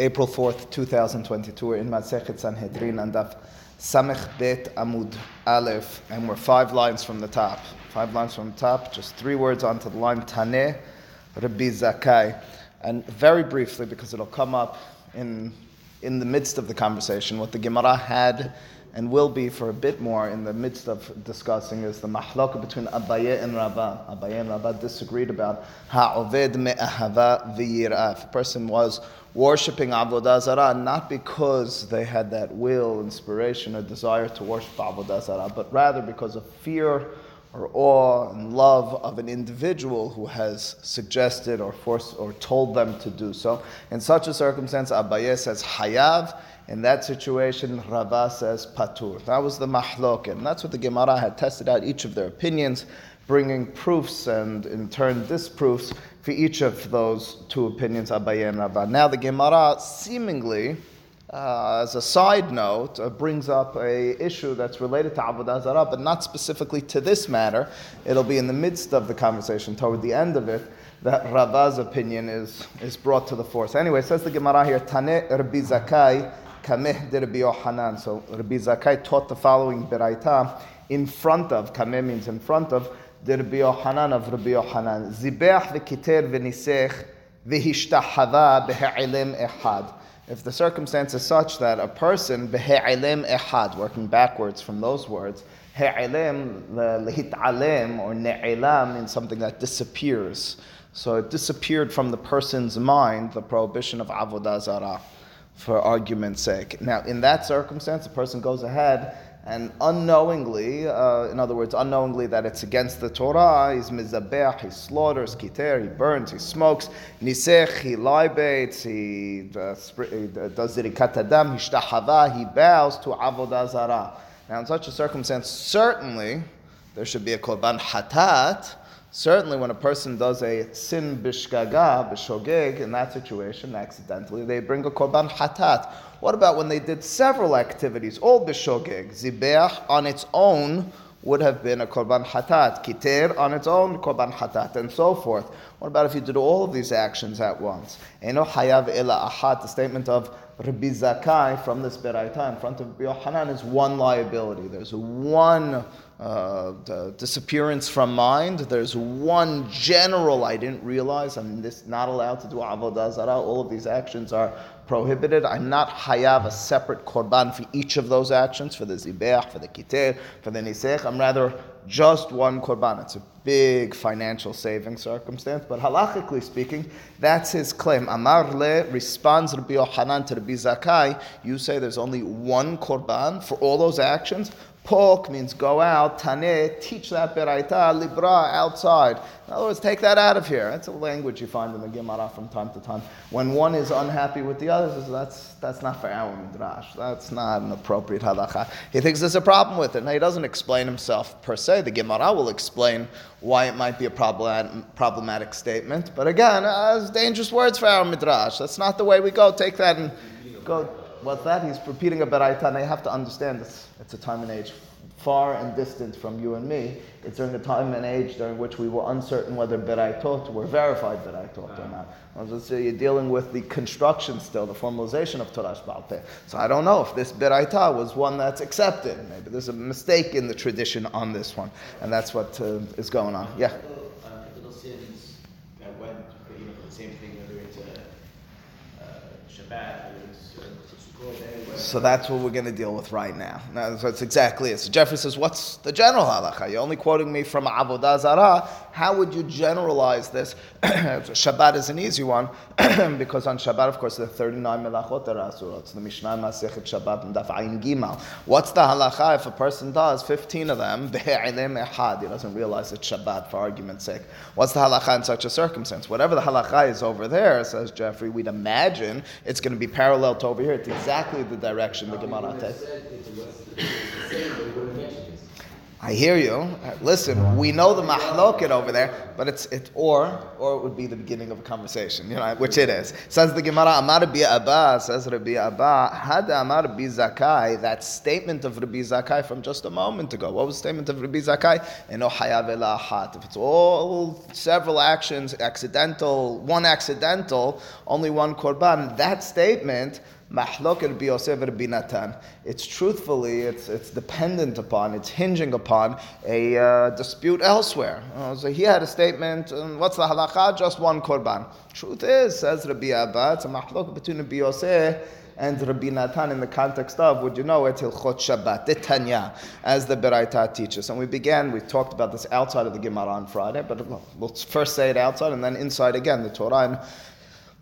April 4th, 2022. We're in Masechet Sanhedrin and Daf Samech Bet Amud Aleph, and we're five lines from the top. Five lines from the top, just three words onto the line Taneh Rabbi Zakai. And very briefly, because it'll come up in, in the midst of the conversation, what the Gemara had and will be for a bit more in the midst of discussing is the mahloka between Abaye and Rabba. Abaye and Rabba disagreed about ha'oved me'ahava v'yirah. If a person was worshipping Avodah Zarah, not because they had that will, inspiration, or desire to worship Avodah Zarah, but rather because of fear or awe and love of an individual who has suggested or forced or told them to do so. In such a circumstance, Abaye says hayav. In that situation, Rava says patur. That was the mahlok, and that's what the Gemara had tested out each of their opinions, bringing proofs and in turn disproofs for each of those two opinions, Abaye and Rava. Now the Gemara seemingly uh, as a side note, uh, brings up a issue that's related to Avodah Zarah, but not specifically to this matter. It'll be in the midst of the conversation, toward the end of it, that Rava's opinion is, is brought to the fore. Anyway, says the Gemara here, Tane Rabbi Zakai Kameh de Rabbi Yohanan. So Rabbi Zakai taught the following Beraita in front of, Kameh means in front of, if the circumstance is such that a person working backwards from those words, he'ilem lehit'alem or ne'ilam means something that disappears. So it disappeared from the person's mind, the prohibition of avodah zarah, for argument's sake. Now, in that circumstance, the person goes ahead and unknowingly, uh, in other words, unknowingly that it's against the Torah, he's mizabeh, he slaughters, kiter, he burns, he smokes, nisech, he libates, he, uh, he does zirikat adam, hishtahava, he bows to avodah zarah. Now, in such a circumstance, certainly there should be a korban hatat. Certainly, when a person does a sin bishgaga, bishogeg, in that situation, accidentally, they bring a korban hatat. What about when they did several activities, all bishogeg? Zibeach on its own would have been a korban hatat. Kiter on its own, korban hatat, and so forth. What about if you did all of these actions at once? Eno hayav ela ahat, the statement of Rabbi Zakai from this Beraita in front of Yohanan is one liability. There's one uh, disappearance from mind. There's one general, I didn't realize I'm this, not allowed to do avodah zarah. All of these actions are prohibited. I'm not hayav a separate korban for each of those actions, for the zibeach, for the kiter, for the nisech. I'm rather just one korban. It's a big financial saving circumstance, but halachically speaking, that's his claim. Amar le responds Rabbi Yohanan to Rabbi Zakai. You say there's only one korban for all those actions. Puk means go out. Tane, teach that beraita. Libra, outside. In other words, take that out of here. That's a language you find in the Gemara from time to time. When one is unhappy with the others, that's, that's not for our midrash. That's not an appropriate halacha. He thinks there's a problem with it. Now, he doesn't explain himself per se. The Gemara will explain why it might be a problematic statement. But again, uh, dangerous words for our midrash. That's not the way we go. Take that and go. What's that? He's repeating a beraita, and I have to understand this. It's a time and age far and distant from you and me. It's during the time and age during which we were uncertain whether beraitot were verified beraitot or not. Ah. So you're dealing with the construction still, the formalization of Torah Balte. So I don't know if this beraita was one that's accepted. Maybe there's a mistake in the tradition on this one, and that's what uh, is going on. Yeah go there. So that's what we're going to deal with right now. now so it's exactly it. So Jeffrey says, what's the general halacha? You're only quoting me from Avodah Zarah. How would you generalize this? Shabbat is an easy one because on Shabbat, of course, there are 39 melachot are asur. It's the Mishnah Masechet Shabbat and Daf Ayin. What's the halacha if a person does 15 of them? He doesn't realize it's Shabbat for argument's sake. What's the halacha in such a circumstance? Whatever the halacha is over there, says Jeffrey, we'd imagine it's going to be parallel to over here. It's exactly the direction the Gemara takes. I hear you. Uh, listen, we know the mahloket over there, but it's it or or it would be the beginning of a conversation, you know, which it is. Says the Gemara, Amar bi Abba, says Rabbi Abba, Had Amar bi Zakai. that statement of Rabbi Zakai from just a moment ago. What was the statement of Rabbi Zakai? Eno hayav hat. If it's all several actions, accidental, one accidental, only one korban, that statement Mahlok Rabbi Yosef Rabbi Natan. It's truthfully, it's, it's dependent upon, it's hinging upon a uh, dispute elsewhere. Uh, so he had a statement, um, what's the halacha? Just one korban. Truth is, says Rabbi Abba, it's a mahlok between Rabbi Yosef and Rabbi Natan in the context of, would you know it, Hilchot Shabbat, the Tanya, as the Beraita teaches. And we began, we talked about this outside of the Gemara on Friday, but we'll first say it outside and then inside again, the Torah. And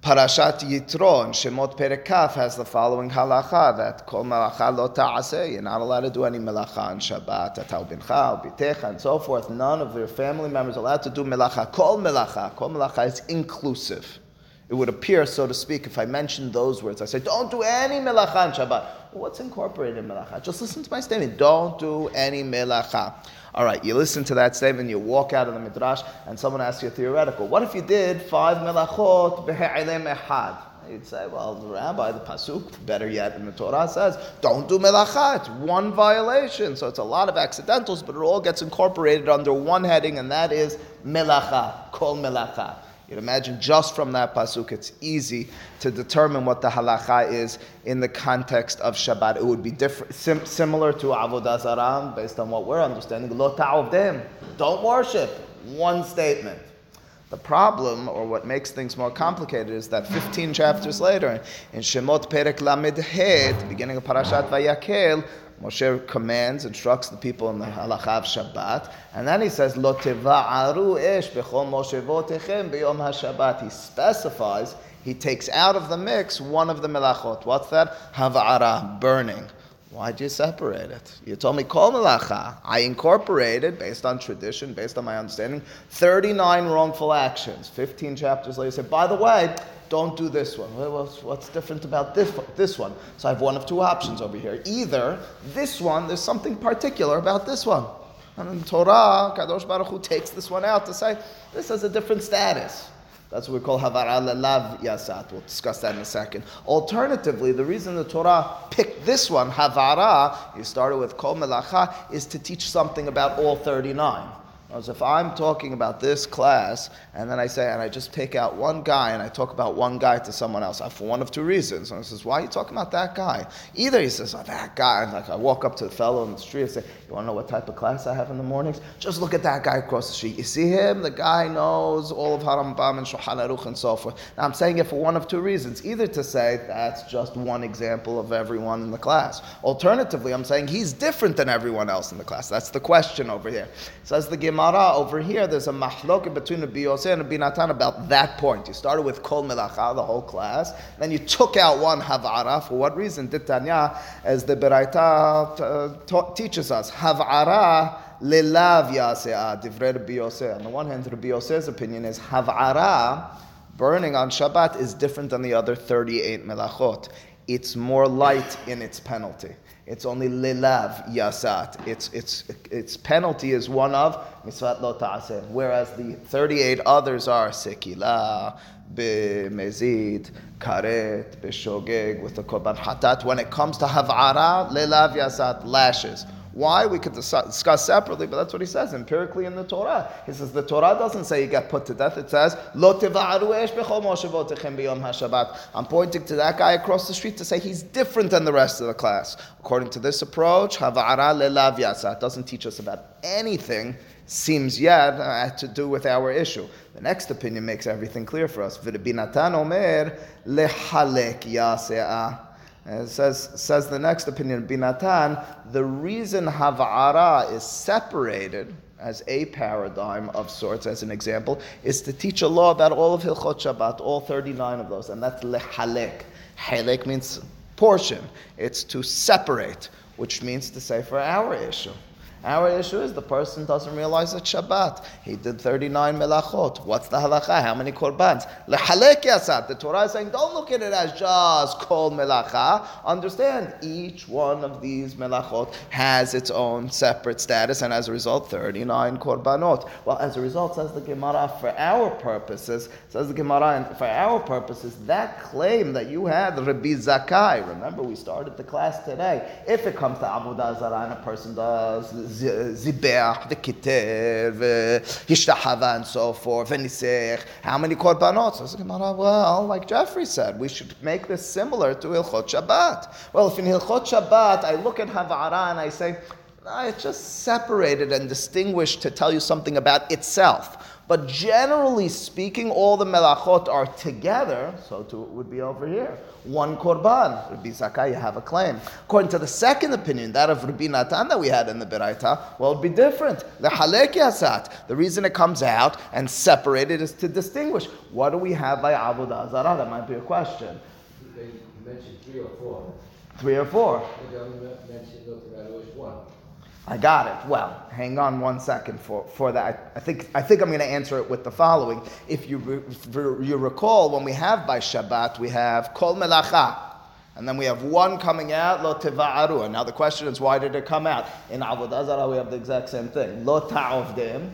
Parashat Yitro and Shemot Perekaf has the following halacha that kol melacha lo ta'aseh. You're not allowed to do any melacha on Shabbat. Atal bincha, bitecha, and so forth. None of your family members are allowed to do melacha. Kol melacha. Kol melacha is inclusive. It would appear, so to speak, if I mention those words, I say, don't do any melacha on Shabbat. What's incorporated in melacha? Just listen to my statement. Don't do any melacha. All right, you listen to that statement, you walk out of the midrash, and someone asks you theoretical. What if you did five melachot behe'ilem ehad? You'd say, well, the rabbi, the pasuk, better yet, in the Torah says, don't do melacha. It's one violation. So it's a lot of accidentals, but it all gets incorporated under one heading, and that is melacha, kol melacha. You'd imagine just from that pasuk, it's easy to determine what the halacha is in the context of Shabbat. It would be different, sim- similar to avodah zarah, based on what we're understanding. Lo ta'ovdim, don't worship. One statement. The problem, or what makes things more complicated, is that 15 chapters later, in Shemot Perek Lamed Het, beginning of Parashat Vayakhel, Moshe commands, instructs the people in the halacha of Shabbat, and then he says, "Lo teva'aru esh bechol moshevotechem b'yom haShabbat." He specifies, he takes out of the mix one of the melachot. What's that? Hava'ara, burning. Why do you separate it? You told me kol melacha. I incorporated, based on tradition, based on my understanding, 39 wrongful actions. 15 chapters later, you say, by the way, don't do this one. What's, what's different about this, this one? So I have one of two options over here. Either this one, there's something particular about this one. And in Torah, Kadosh Baruch Hu takes this one out to say, this has a different status. That's what we call havara lelav yasat. We'll discuss that in a second. Alternatively, the reason the Torah picked this one, havara, you started with kol melacha, is to teach something about all 39. As if I'm talking about this class, and then I say, and I just take out one guy and I talk about one guy to someone else, for one of two reasons. And I says, why are you talking about that guy? Either he says, oh, that guy. And like I walk up to the fellow in the street and say, you want to know what type of class I have in the mornings? Just look at that guy across the street. You see him? The guy knows all of Harambam and Shulchan Aruch and so forth. Now I'm saying it for one of two reasons. Either to say that's just one example of everyone in the class. Alternatively, I'm saying he's different than everyone else in the class. That's the question over here. Says the Gemara over here, there's a mahlok between the Biyoseh and the Binatan about that point. You started with Kol Melacha, the whole class. Then you took out one Havara. For what reason? Ditanya, as the Beraita uh, teaches us. Hav'ara lelav yase'ah, divrei Rabbi. On the one hand, Rabbi Yosef's opinion is hav'ara, burning on Shabbat, is different than the other 38 melachot. It's more light in its penalty. It's only lilav yasat. Its, its, its penalty is one of misvat lo ta'aseh, whereas the 38 others are sekila, b'mezid, karet, b'shogeg, with the korban hatat. When it comes to hav'ara, lilav yasat, lashes. Why? We could discuss separately, but that's what he says empirically in the Torah. He says the Torah doesn't say you get put to death. It says, Lo I'm pointing to that guy across the street to say he's different than the rest of the class. According to this approach, Hava'ara lelav yasa. It doesn't teach us about anything seems yet uh, to do with our issue. The next opinion makes everything clear for us. Omer. It says, says the next opinion, Binatan, the reason Hava'ara is separated as a paradigm of sorts, as an example, is to teach a law about all of Hilchot Shabbat, all 39 of those, and that's lehalek. Halek means portion. It's to separate, which means to say for our issue. Our issue is the person doesn't realize it's Shabbat. He did 39 melachot. What's the halacha? How many korbans? Lehalek yasat. The Torah is saying, don't look at it as just kol melacha. Understand, each one of these melachot has its own separate status, and as a result, 39 korbanot. Well, as a result, says the Gemara, for our purposes, says the Gemara, and for our purposes, that claim that you had, Rabbi Zakai, remember we started the class today, if it comes to Avodah Zarah and a person does Zibach, the Kiter, uh, Hishtahava, and so forth, how many korbanot? The Gemara, well, like Jeffrey said, we should make this similar to Hilchot Shabbat. Well, if in Hilchot Shabbat I look at Havara and I say, no, it's just separated and distinguished to tell you something about itself. But generally speaking, all the melachot are together, so too it would be over here. One korban. Rabbi Zakai, you have a claim. According to the second opinion, that of Rabbi Natan that we had in the Beraita, well, it'd be different. The halek yasat. The reason it comes out and separated is to distinguish. What do we have by Avodah Zarah? That might be a question. You mentioned three or four. Three or four. You only mentioned, looked at which one. I got it. Well, hang on one second for, for that. I think, I think I'm going to answer it with the following. If you, re, you recall, when we have by Shabbat, we have Kol Melacha. And then we have one coming out, Lo Teva'aru. Now the question is, why did it come out? In Avodah Zarah, we have the exact same thing. Lo Ta'ovdim,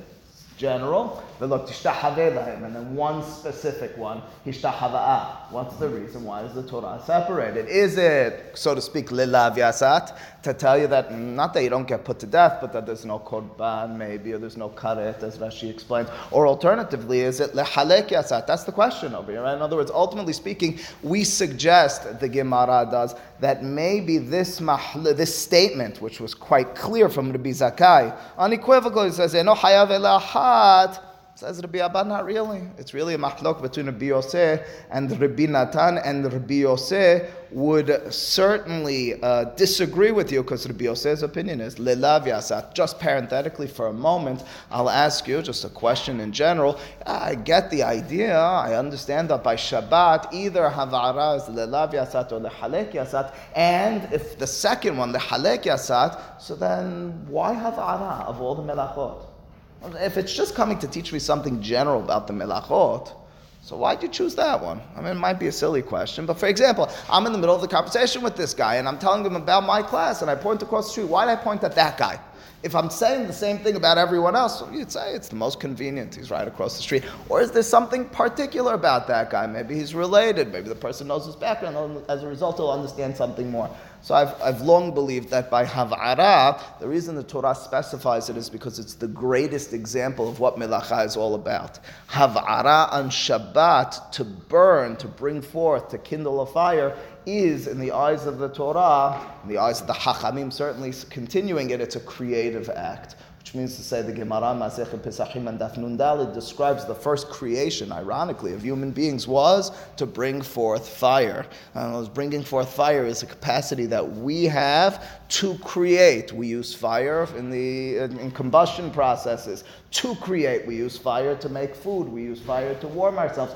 general. And then one specific one, hishtahava'a. What's the reason? Why is the Torah separated? Is it, so to speak, lilav yasat, to tell you that, mm, not that you don't get put to death, but that there's no korban maybe, or there's no karet, as Rashi explains. Or alternatively, is it lehalek yasat? That's the question over here, right? In other words, ultimately speaking, we suggest, the Gemara does, that maybe this, mahl- this statement, which was quite clear from Rabbi Zakai, unequivocal, he says, no hayav Says Rabbi Abba, not really. It's really a machlok between Rabbi Yosef and Rabbi Natan, and Rabbi Yosef would certainly uh, disagree with you because Rabbi Yosef's opinion is lelav yasat. Just parenthetically for a moment, I'll ask you just a question in general. I get the idea. I understand that by Shabbat, either havara is lelav yasat or lehalek yasat, and if the second one, lehalek yasat, so then why havara of all the melachot? If it's just coming to teach me something general about the melachot, so why'd you choose that one? I mean, it might be a silly question, but for example, I'm in the middle of the conversation with this guy and I'm telling him about my class and I point across the street. Why'd I point at that guy? If I'm saying the same thing about everyone else, you'd say it's the most convenient. He's right across the street. Or is there something particular about that guy? Maybe he's related. Maybe the person knows his background. As a result, he'll understand something more. So I've, I've long believed that by Hav'ara, the reason the Torah specifies it is because it's the greatest example of what Melacha is all about. Hav'ara on Shabbat, to burn, to bring forth, to kindle a fire, is, in the eyes of the Torah, in the eyes of the Hachamim, certainly continuing it, it's a creative act which means to say the Gemara Masechet Pesachim and Daf Nun Daled describes the first creation, ironically, of human beings was to bring forth fire. And bringing forth fire is a capacity that we have to create. We use fire in the in combustion processes to create. We use fire to make food. We use fire to warm ourselves.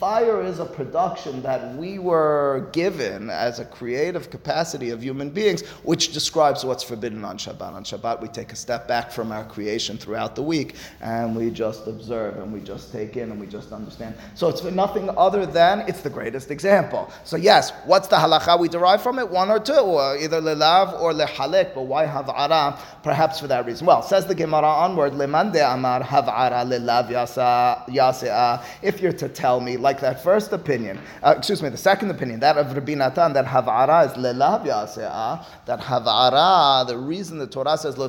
Fire is a production that we were given as a creative capacity of human beings, which describes what's forbidden on Shabbat. On Shabbat, we take a step back from our creation throughout the week and we just observe and we just take in and we just understand. So it's nothing other than it's the greatest example. So, yes, what's the halacha we derive from it? One or two, or either lelav or lehalek, but why hav'ara? Perhaps for that reason. Well, says the Gemara onward, lemande amar hav'ara lelav yasa, If you're to tell me, like like that first opinion, uh, excuse me, the second opinion, that of Rabbi Natan, that Hav'ara is lelav yase'ah, that Hav'ara, the reason the Torah says lo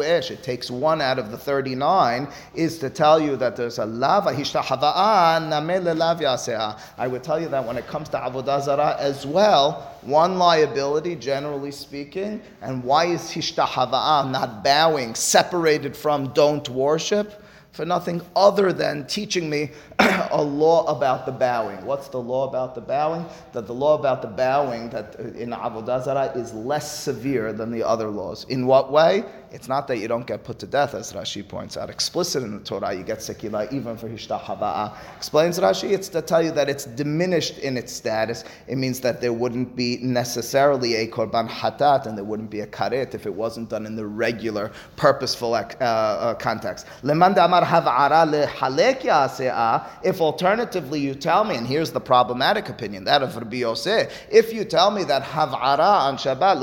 esh, it takes one out of the 39, is to tell you that there's a lava, hishtahava'a, name lelav yase'ah. I would tell you that when it comes to Avodah Zarah as well, one liability, generally speaking, and why is hishtahava'a, not bowing, separated from don't worship? for nothing other than teaching me a law about the bowing. What's the law about the bowing? That the law about the bowing that in Avodah Zarah is less severe than the other laws. In what way? it's not that you don't get put to death, as Rashi points out. Explicit in the Torah, you get sekila even for hishtahava'a. Explains Rashi, it's to tell you that it's diminished in its status. It means that there wouldn't be necessarily a korban hatat and there wouldn't be a karet if it wasn't done in the regular, purposeful uh, uh, context. If alternatively you tell me, and here's the problematic opinion, that of Rabbi Yosef, if you tell me that hav'ara on Shabbat,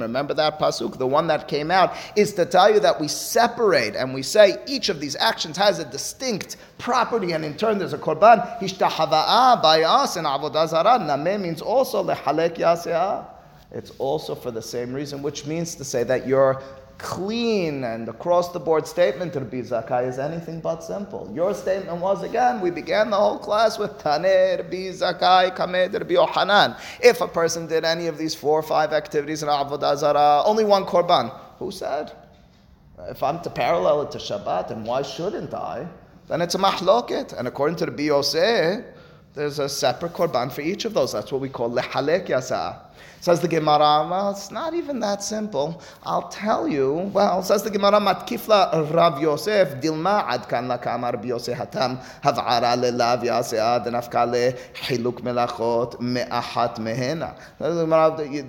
remember that pasuk, the one that came out, is to tell you that we separate and we say each of these actions has a distinct property, and in turn there's a korban, hishtahava'a by us in avodah zarah. Nameh means also lehalek yaseah. It's also for the same reason, which means to say that your clean and across the board statement to Rabbi Zakai is anything but simple. Your statement was again, we began the whole class with Taneh, Rabbi Zakai, Kamed, Rabbi Yohanan. If a person did any of these four or five activities in Avodah Zarah, only one korban. Who said? If I'm to parallel it to Shabbat, then why shouldn't I? Then it's a mahloket. And according to the BOC, there's a separate korban for each of those. That's what we call lehalek yasa. Says the Gemara, well, it's not even that simple. I'll tell you. Well, says the Gemara, matkifla Rav Yosef, dilma ad kan la kamar Yosef hatam, hav'ara lelav yasea, denafka hiluk melachot me'ahat mehena.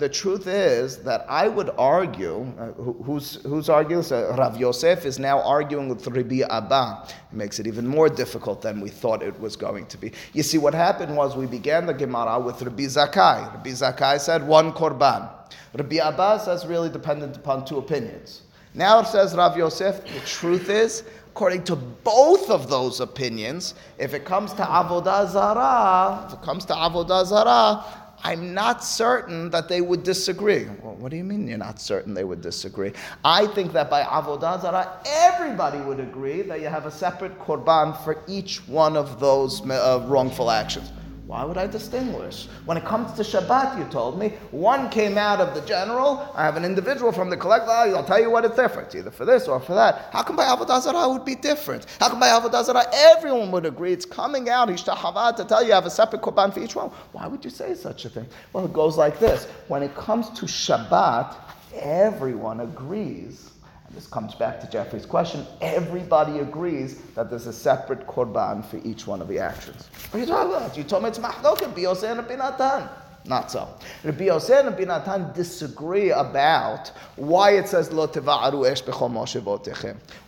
The truth is that I would argue, uh, who's, who's arguing? So Rav Yosef is now arguing with Rabbi Abba. It makes it even more difficult than we thought it was going to be. You see, what happened was we began the Gemara with Rabbi Zakai. Rabbi Zakai said one korban. Rabbi Abbas says really dependent upon two opinions. Now it says Rav Yosef, the truth is, according to both of those opinions, if it comes to Avodah Zarah, if it comes to Avodah Zarah, I'm not certain that they would disagree. Well, what do you mean you're not certain they would disagree? I think that by Avodah Zarah, everybody would agree that you have a separate korban for each one of those uh, wrongful actions. Why would I distinguish? When it comes to Shabbat, you told me, one came out of the general, I have an individual from the collective, I'll tell you what it's different, either for this or for that. How come by Avodah Zarah would be different? How come by Avodah Zarah everyone would agree it's coming out, Ishtahavad, to tell you I have a separate Korban for each one? Why would you say such a thing? Well, it goes like this. When it comes to Shabbat, everyone agrees this comes back to Jeffrey's question. Everybody agrees that there's a separate korban for each one of the actions. What are you talking about? You told me it's mahloket, Biyoseh and Binatan. Not so. Rabbi Yosef and Binatan disagree about why it says lo esh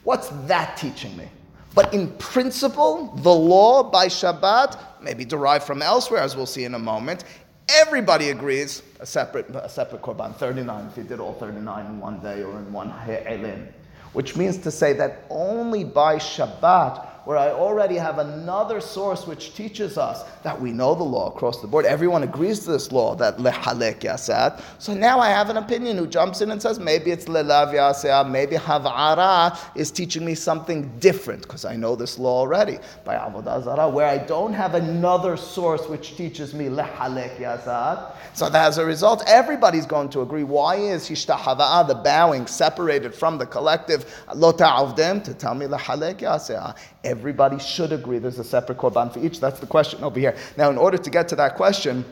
What's that teaching me? But in principle, the law by Shabbat, maybe derived from elsewhere, as we'll see in a moment, everybody agrees a separate, a separate korban, 39, if you did all 39 in one day or in one he'elim. Which means to say that only by Shabbat where I already have another source which teaches us that we know the law across the board. Everyone agrees to this law that lehalek yasat. So now I have an opinion who jumps in and says maybe it's lelav yasat, maybe havara is teaching me something different because I know this law already by avodah zarah, where I don't have another source which teaches me lehalek yasat. So that as a result, everybody's going to agree. Why is hishtahava, the bowing, separated from the collective lota them to tell me lehalek yasat? Everybody should agree there's a separate korban for each. That's the question over here. Now, in order to get to that question,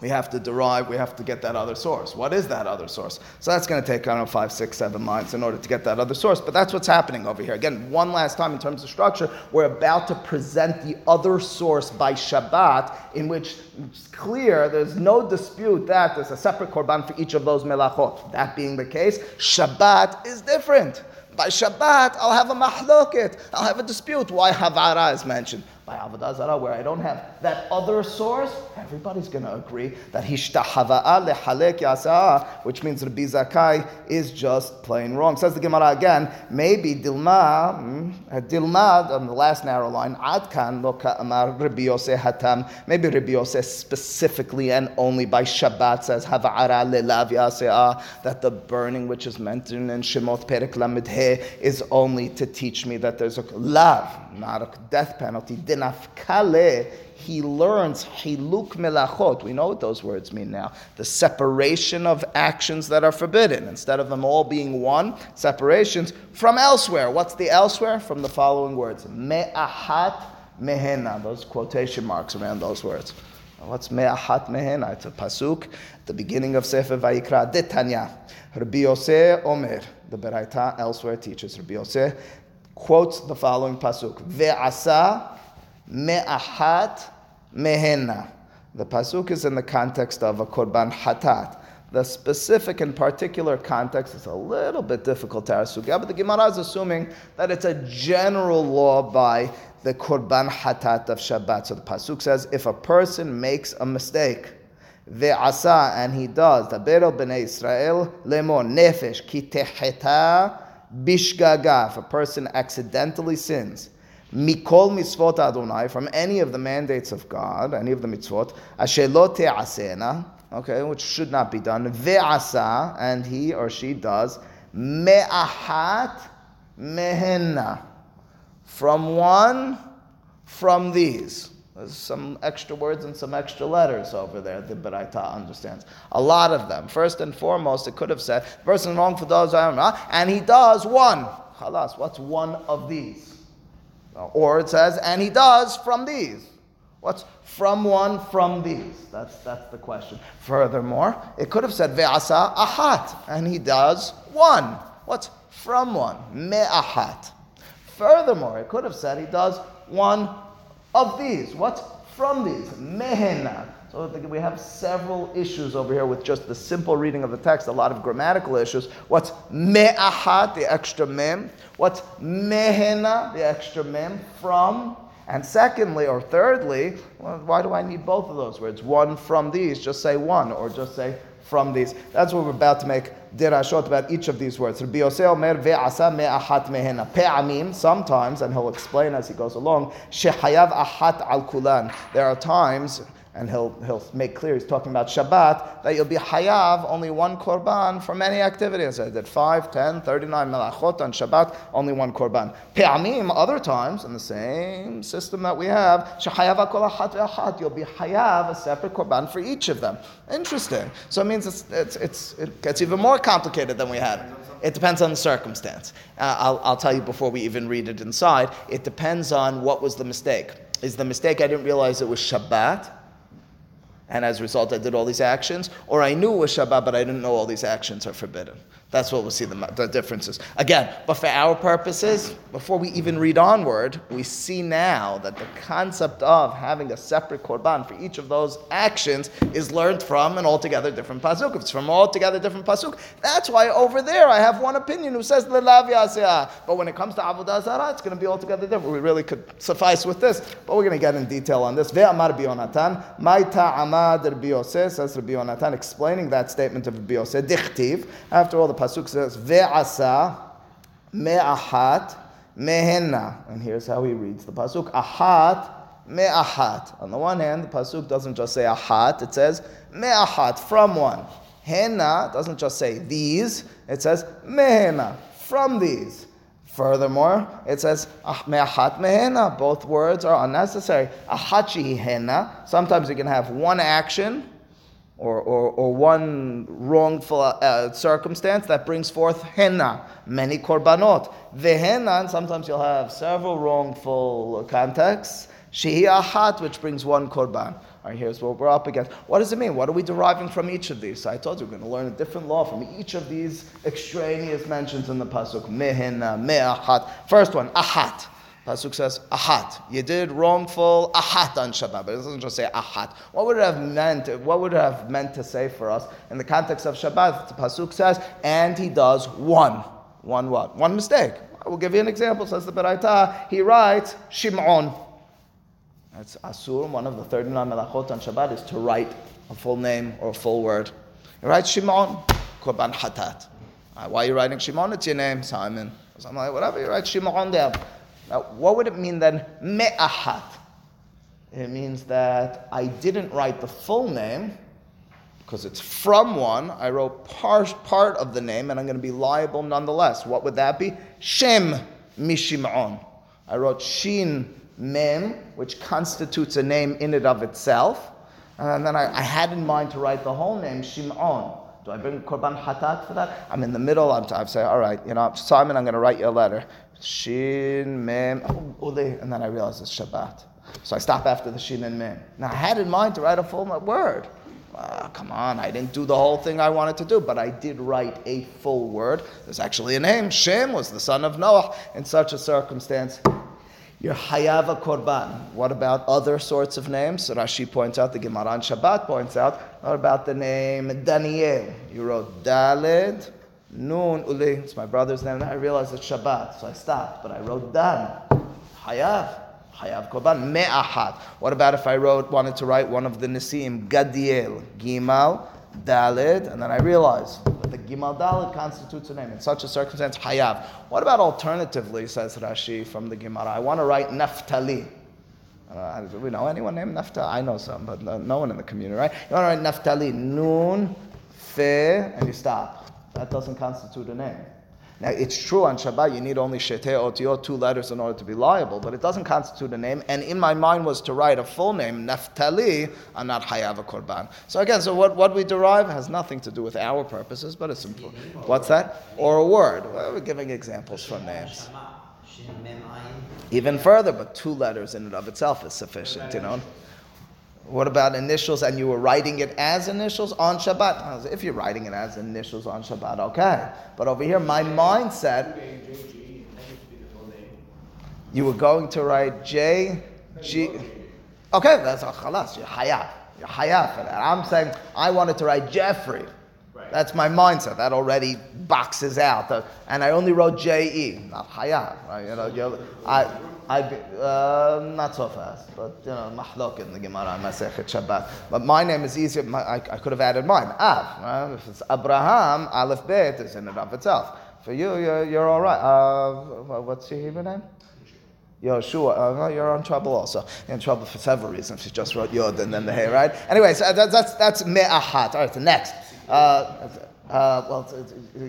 we have to derive, we have to get that other source. What is that other source? So that's going to take, I don't know, five, six, seven lines in order to get that other source. But that's what's happening over here. Again, one last time in terms of structure, we're about to present the other source by Shabbat, in which it's clear, there's no dispute that there's a separate korban for each of those melachot. That being the case, Shabbat is different. By Shabbat, I'll have a mahloket. I'll have a dispute why Havara is mentioned by Avodah Zarah, where I don't have that other source, everybody's going to agree that Hishtahava'a lehalek yasa, which means Rabbi Zakai is just plain wrong. Says the Gemara again, maybe Dilma, hmm, Dilma, on the last narrow line, Adkan lo amar Rabbi Yosef hatam, maybe Rabbi Yosef specifically and only by Shabbat says Hava'ara lelav yasa, that the burning which is mentioned in Shemot Perek Lamed is only to teach me that there's a lav, not a death penalty, dinafkale, he learns hiluk melachot. We know what those words mean now. The separation of actions that are forbidden. Instead of them all being one, separations from elsewhere. What's the elsewhere? From the following words. Me'ahat mehena. Those quotation marks around those words. What's me'ahat mehena? It's a pasuk the beginning of Sefer Vayikra. Detanya. Rabbi Yosef Omer. The Beraita elsewhere teaches. Rabbi Yosef quotes the following pasuk. Ve'asa me'ahat mehena. The pasuk is in the context of a korban hatat. The specific and particular context is a little bit difficult to sugya, but the Gemara is assuming that it's a general law by the korban hatat of Shabbat. So the pasuk says, if a person makes a mistake, ve'asa, and he does, dabero b'nei Israel lemor nefesh ki teheta bishgaga, if a person accidentally sins, mikol mitzvot Adonai, from any of the mandates of God, any of the mitzvot, asher lo te'asena, okay, which should not be done, ve'asa, and he or she does, me'ahat mehenna, from one from these. There's some extra words and some extra letters over there the Beraita understands. A lot of them. First and foremost, it could have said, person does, I amra and he does one. Halas, what's one of these? Or it says, and he does from these. What's from one from these? That's, that's the question. Furthermore, it could have said ve'asa ahat, and he does one. What's from one? Me'ahat. Furthermore, it could have said he does one of these. What's from these? Mehena. So we have several issues over here with just the simple reading of the text, a lot of grammatical issues. What's me'ahat, the extra mem? What's mehena, the extra mem? From. And secondly, or thirdly, well, why do I need both of those words? One from these, just say one, or just say from these. That's what we're about to make dirashot about each of these words. Rabbi Yosef Omer ve'asa me'ahat mehena. Pe'amim, sometimes, and he'll explain as he goes along, shehayav ahat al kulan. There are times and he'll, he'll make clear, he's talking about Shabbat, that you'll be hayav only one korban for many activities. I did 5, 10, 39 melachot on Shabbat, only one korban. Pe'amim, other times, in the same system that we have, shehayav achat you'll be hayav a separate korban for each of them. Interesting. So it means it's, it's, it's, it gets even more complicated than we had. It depends on the circumstance. Uh, I'll, I'll tell you before we even read it inside. It depends on what was the mistake. Is the mistake I didn't realize it was Shabbat? And as a result, I did all these actions, or I knew it was Shabbat, but I didn't know all these actions are forbidden. That's what we'll see the, the differences. Again, but for our purposes, before we even read onward, we see now that the concept of having a separate korban for each of those actions is learned from an altogether different pasuk. If it's from altogether different pasuk, that's why over there I have one opinion who says. But when it comes to avodah zarah, it's going to be altogether different. We really could suffice with this, but we're going to get in detail on this. Ve'amar says explaining that statement of Rabbi dichtiv. After all, the pasuk says ve'asa me'ahat mehenna, and here's how he reads the pasuk: ahat me'ahat. On the one hand, the pasuk doesn't just say ahat; it says me'ahat from one. Henna doesn't just say these; it says mehenna from these. Furthermore, it says ah, me'ahat mehena. Both words are unnecessary. Ahachi henna. Sometimes you can have one action or, or, or one wrongful uh, circumstance that brings forth henna, many korbanot. Vehenna, and sometimes you'll have several wrongful contexts. Shehi ahat, which brings one korban. All right, here's what we're up against. What does it mean? What are we deriving from each of these? So I told you we're going to learn a different law from each of these extraneous mentions in the pasuk. Mehenna, me'ahat. First one, ahat. Pasuk says ahat. You did wrongful ahat on Shabbat, but it doesn't just say ahat. What would it have meant? What would it have meant to say for us in the context of Shabbat? The pasuk says, and he does one, one what? One mistake. I will give you an example. Says the Beraita. He writes Shimon. That's asur. One of the thirty-nine melachot on Shabbat is to write a full name or a full word. He writes Shimon, korban hatat. Why are you writing Shimon? It's your name, Simon. So I'm like whatever. You write Shimon there. Now, what would it mean then, me'ahat? It means that I didn't write the full name because it's from one. I wrote part, part of the name and I'm going to be liable nonetheless. What would that be? Shem Mishimon. I wrote Shin Mem, which constitutes a name in and of itself. And then I, I had in mind to write the whole name, Shimon. Do I bring Korban Hatat for that? I'm in the middle. I'm, I'm saying, all right, you know, Simon, I'm going to write you a letter. Shin, Mem, oh, and then I realized it's Shabbat. So I stop after the shin and mem. Now I had in mind to write a full word. Uh, come on, I didn't do the whole thing I wanted to do, but I did write a full word. There's actually a name. Shem was the son of Noah. In such a circumstance, you're Hayava Korban. What about other sorts of names? Rashi points out, the Gemara on Shabbat points out, what about the name Daniel? You wrote Daled, Nun, Uli. It's my brother's name. I realized it's Shabbat, so I stopped, but I wrote Dan. Hayav. Hayav Korban. Me'ahat. What about if I wrote, wanted to write one of the Nisim, Gadiel, Gimal, Dalid, and then I realized that the Gimal Dalid constitutes a name. In such a circumstance, Hayav. What about alternatively, says Rashi from the Gemara, I want to write Naftali. Uh, we know anyone named Naftali? I know some, but no, no, one in the community, right? You want to write Naftali, Nun, Fe, and you stop. That doesn't constitute a name. Now, it's true on Shabbat you need only shete otio, two letters in order to be liable, but it doesn't constitute a name. And in my mind was to write a full name, Neftali, and not Hayav a Korban. So again, so what, what we derive has nothing to do with our purposes, but it's important. What's that? Or a word. Well, we're giving examples from names. Even further, but two letters in and of itself is sufficient, you know. What about initials and you were writing it as initials on Shabbat? If you're writing it as initials on Shabbat, okay. But over here, my mindset, you were going to write J, G. Okay, that's a chalas. You're hayaf. You're hayaf for that. I'm saying I wanted to write Jeffrey. That's my mindset. That already boxes out. And I only wrote J E, not hayaf. Right? You know, I, I, uh, not so fast, but you know, mahlok in the Gemara, Masechet Shabbat. But my name is easier. My, I, I, could have added mine, Av. Right? If it's Abraham, Aleph Bet is in and of itself. For you, you're, you're all right. Uh, what's your Hebrew name? Yoshua, uh, you're in trouble also. You're in trouble for several reasons. She just wrote Yod and then the Hey, right? Anyway, so that's, that's, that's Me'ahat. All right, the next. Uh, uh, well,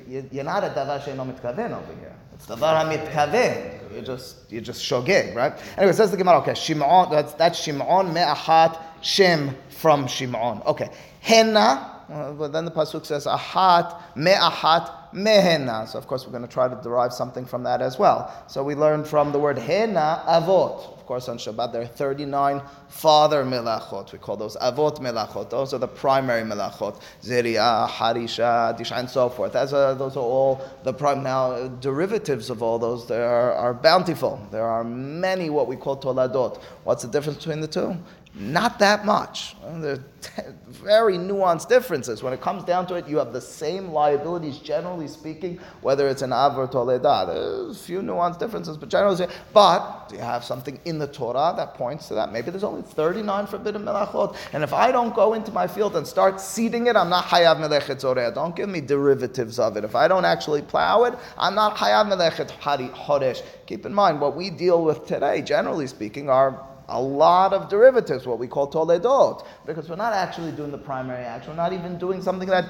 you're not a davar she'eno mitkaven over here. It's davar hamitkaven. You just you just shogeg, right? Anyway, says the Gemara. Okay, Shimon. That's that's Shimon me'achat Shem from Shimon. Okay, henna. But then the pasuk says ahat me'ahat mehena. So of course we're going to try to derive something from that as well. So we learn from the word hena avot. Of course, on Shabbat there are 39 father melachot. We call those avot melachot. Those are the primary melachot. Zeriah, harisha, disha, and so forth. As a, those are all the prime. Now, derivatives of all those there are, are bountiful. There are many what we call toladot. What's the difference between the two? Not that much. There are very nuanced differences. When it comes down to it, you have the same liabilities, generally speaking, whether it's an av or toledah. There's a few nuanced differences, but generally, but you have something in the Torah that points to that. Maybe there's only 39 forbidden melachot, and if I don't go into my field and start seeding it, I'm not hayav melechet zoreh. Don't give me derivatives of it. If I don't actually plow it, I'm not hayav melechet horesh. Keep in mind, what we deal with today, generally speaking, are a lot of derivatives, what we call toledot, because we're not actually doing the primary action. We're not even doing something that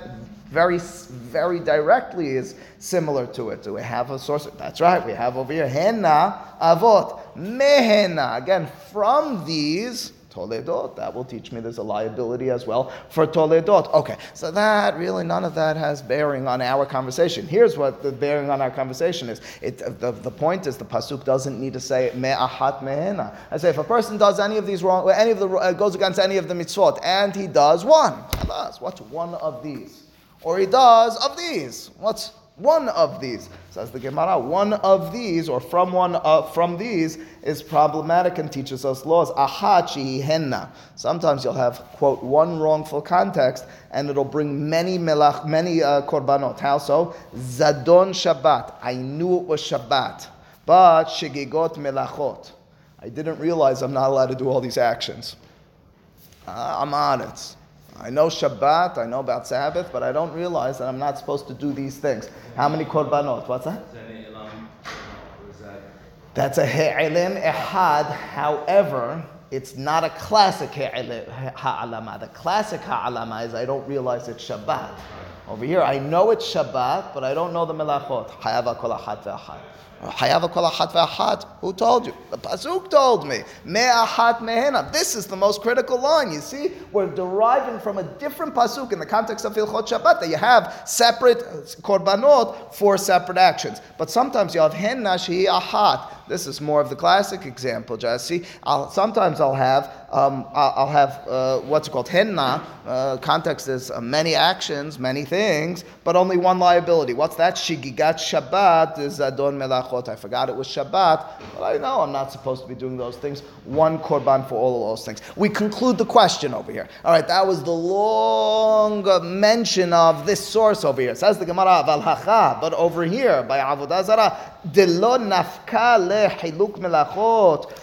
very, very directly is similar to it. Do we have a source? That's right. We have over here henna avot mehenna. Again, from these Toledot. That will teach me there's a liability as well for Toledot. Okay, so that really, none of that has bearing on our conversation. Here's what the bearing on our conversation is. It, the, the point is the Pasuk doesn't need to say Me'ahat Mehena. I say if a person does any of these wrong, any of the, uh, goes against any of the mitzvot, and he does one, what's one of these? Or he does of these. What's one of these, says the Gemara, one of these, or from one uh, from these, is problematic and teaches us laws. Ahachi henna. Sometimes you'll have quote one wrongful context, and it'll bring many melach, many uh, korbanot. How so? Zadon Shabbat. I knew it was Shabbat, but shigigot melachot. I didn't realize I'm not allowed to do all these actions. Uh, I'm on it. I know Shabbat, I know about Sabbath, but I don't realize that I'm not supposed to do these things. How many korbanot? What's that? That's a he'ilim ehad. However, it's not a classic ha'alama. The classic ha'alama is I don't realize it's Shabbat. Over here, I know it's Shabbat, but I don't know the melachot. Hayava kol achat ve'achat. Who told you? The pasuk told me. Me'achat mehena. This is the most critical line. You see, we're deriving from a different pasuk in the context of Hilchot Shabbat that you have separate korbanot for separate actions. But sometimes you have henna shehi achat. This is more of the classic example, Jesse. I'll, sometimes I'll have um, I'll, have uh, what's called henna. Uh, context is uh, many actions, many things, but only one liability. What's that? Shigigat Shabbat is adon melachot. I forgot it was Shabbat, but I know I'm not supposed to be doing those things. One korban for all of those things. We conclude the question over here. All right, that was the long mention of this source over here. It says the Gemara but over here by Avodah Zarah,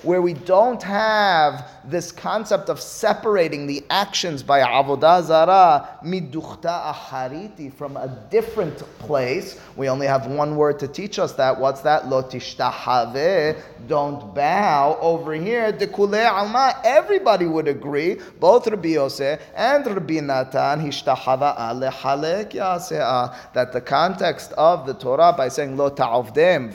Where we don't have this concept of separating the actions by avodah zara miduchta ahariti from a different place. We only have one word to teach us that. What's that? Lo tishtahave. Don't bow. Over here, dekule alma. Everybody would agree. Both Rabbi Yosef and Rabbi Natan hishtahava alehalek yasea. That the context of the Torah by saying lo ta'ovdem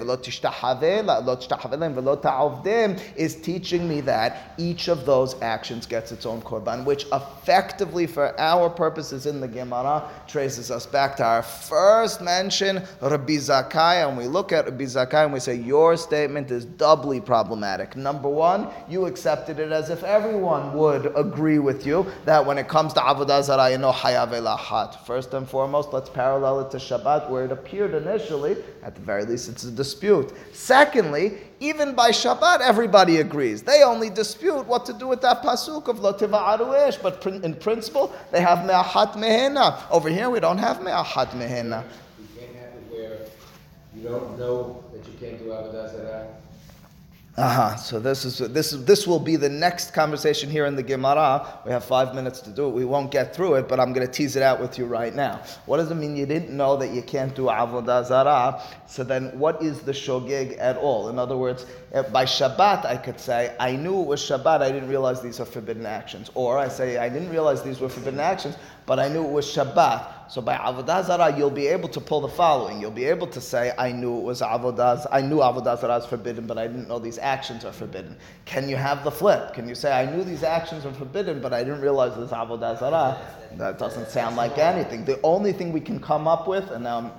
is teaching me that each of those actions gets its own korban, which effectively, for our purposes in the Gemara, traces us back to our first mention, Rabbi Zakai, and we look at Rabbi Zakai and we say, Your statement is doubly problematic. Number one, you accepted it as if everyone would agree with you that when it comes to Avodah Zarah, you know, Hayav. First and foremost, let's parallel it to Shabbat, where it appeared initially. At the very least, it's a dispute. Secondly, even by Shabbat, everybody agrees. They only dispute what to do with that pasuk of Lotiva Aruish, but in principle, they have Me'ahat Mehena. Over here, we don't have Me'ahat Mehena. You can't have it where you don't know that you can't do Avodah uh-huh. So this is this is this will be the next conversation here in the Gemara. We have five minutes to do it. We won't get through it, but I'm going to tease it out with you right now. What does it mean? You didn't know that you can't do avodah zarah. So then, what is the shogeg at all? In other words, eh, by Shabbat, I could say I knew it was Shabbat. I didn't realize these are forbidden actions, or I say I didn't realize these were forbidden actions, but I knew it was Shabbat. So by avodah zarah, you'll be able to pull the following. You'll be able to say, "I knew it was avodah. I knew avodah zarah is forbidden, but I didn't know these actions are forbidden." Can you have the flip? Can you say, "I knew these actions are forbidden, but I didn't realize this avodah zarah"? That doesn't sound like anything. The only thing we can come up with, and now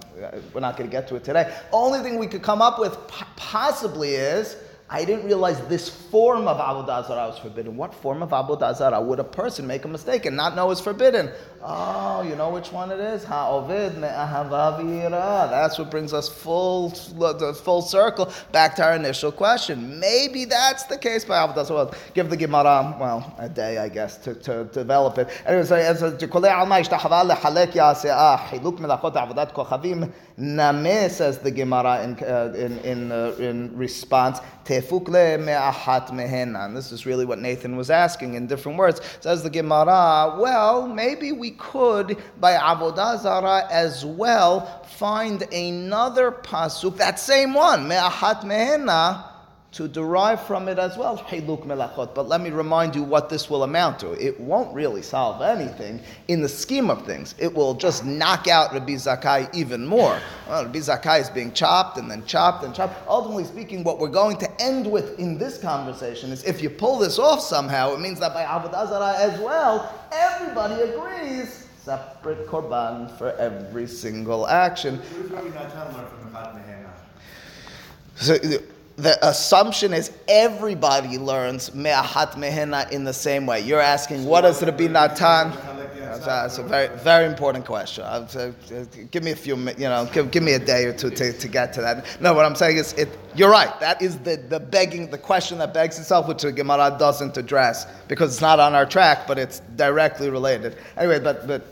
we're not going to get to it today. Only thing we could come up with possibly is I didn't realize this form of avodah zarah was forbidden. What form of avodah zarah would a person make a mistake and not know is forbidden? Oh, you know which one it is? Ha'ovid me'ahavavira. That's what brings us full full circle back to our initial question. Maybe that's the case by avodah zarah. Give the Gemara, well, a day, I guess, to, to develop it. Anyway, so as Name says the Gemara in, uh, in, in, uh, in response, Tefukle me'ahat mehena. And this is really what Nathan was asking in different words. Says the Gemara, well, maybe we could, by Avodah Zarah as well, find another pasuk, that same one, me'ahat mehena, to derive from it as well, Hiluk Melachot. But let me remind you what this will amount to. It won't really solve anything in the scheme of things. It will just knock out Rabbi Zakai even more. Well, Rabbi Zakai is being chopped and then chopped and chopped. Ultimately speaking, what we're going to end with in this conversation is if you pull this off somehow, it means that by Avodah Zarah as well, everybody agrees separate korban for every single action. So, the assumption is everybody learns me'ahat mehena in the same way. You're asking, what does Rabbi Natan? That's a very, very important question. Uh, give me a few, you know, give, give me a day or two to, to get to that. No, what I'm saying is, it, you're right. That is the, the begging, the question that begs itself, which the Gemara doesn't address because it's not on our track, but it's directly related. Anyway, but but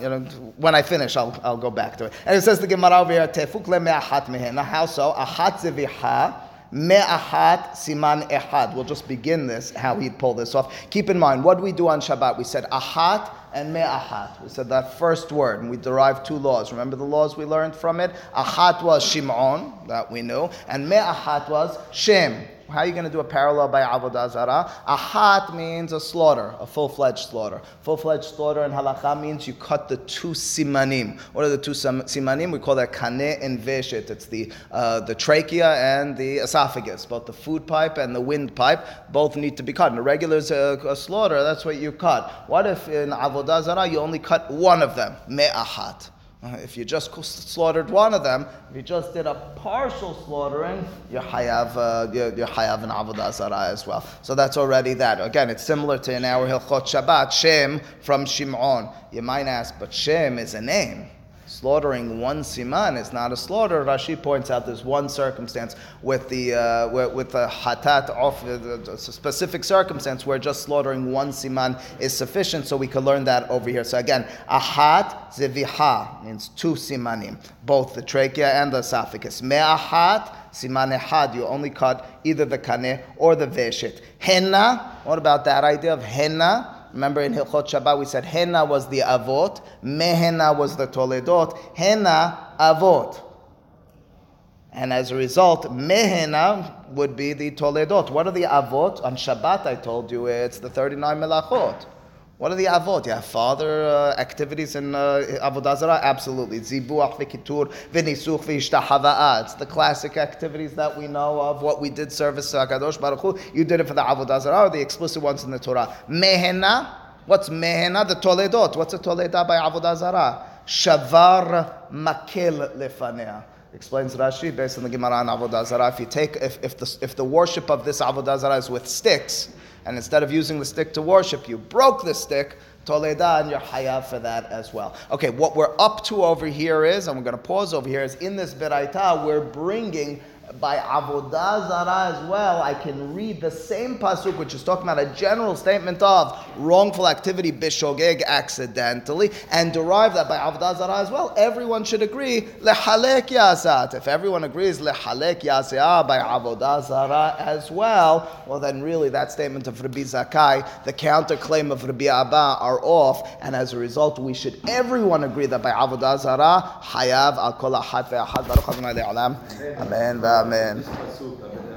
you know, when I finish, I'll, I'll go back to it. And it says the Gemara over here, tefuk le me'ahat mehen. How so? Ahat zeviha. Me'ahat siman ehad. We'll just begin this, how he'd pull this off. Keep in mind, what do we do on Shabbat? We said ahat and me'ahat. We said that first word, and we derived two laws. Remember the laws we learned from it? Ahat was Shimon, that we knew, and me'ahat was Shem. How are you going to do a parallel by avodah zarah? Ahat means a slaughter, a full-fledged slaughter. Full-fledged slaughter in halacha means you cut the two simanim. What are the two simanim? We call that kaneh and veshet. It's the uh, the trachea and the esophagus, both the food pipe and the windpipe. Both need to be cut. In a regular uh, slaughter, that's what you cut. What if in avodah zarah you only cut one of them? Me'ahat. Uh, if you just slaughtered one of them, if you just did a partial slaughtering, you hayav, uh, you, hayav an avodah zarah as well. So that's already that. Again, it's similar to in our Hilchot Shabbat, Shem from Shimon. You might ask, but Shem is a name slaughtering one siman is not a slaughter. Rashi points out there's one circumstance with the uh, with, with the hatat ha'of a specific circumstance where just slaughtering one siman is sufficient. So we can learn that over here. So again, ahat zeviha means two simanim, both the trachea and the esophagus. Me'ahat siman ehad, you only cut either the kaneh or the veshet. Henna, what about that idea of henna? Remember in Hilchot Shabbat we said henna was the avot, mehenna was the toledot, henna avot. And as a result, mehenna would be the toledot. What are the avot? On Shabbat I told you it's the 39 melachot. What are the avot? You have father uh, activities in uh, avodah zarah? Absolutely. Zibuach v'kitur v'nisuch v'ishtahava'a. It's the classic activities that we know of. What we did service to Hakadosh Baruch Hu. You did it for the avodah zarah, the explicit ones in the Torah. Mehena. What's mehena? The toledot. What's a toledah by avodah zarah? Shavar makel lefanea explains Rashi based on the Gemara on Avodah Zarah. If you take, if, if the if the worship of this Avodah Zarah is with sticks, and instead of using the stick to worship, you broke the stick, Toleda, and you're hayav for that as well. Okay, what we're up to over here is, and we're going to pause over here, is in this Beraita, we're bringing by avodah zara as well, I can read the same pasuk, which is talking about a general statement of wrongful activity bishogeg accidentally, and derive that by avodah zara as well. Everyone should agree lehalek yatzat. If everyone agrees lehalek yasya by avodah zara as well, well then really that statement of Rabbi Zakai, the counterclaim of Rabbi Abba are off, and as a result we should everyone agree that by avodah zara hayav al kol ahad ve'ahad baruch Amen. Amen. Amém.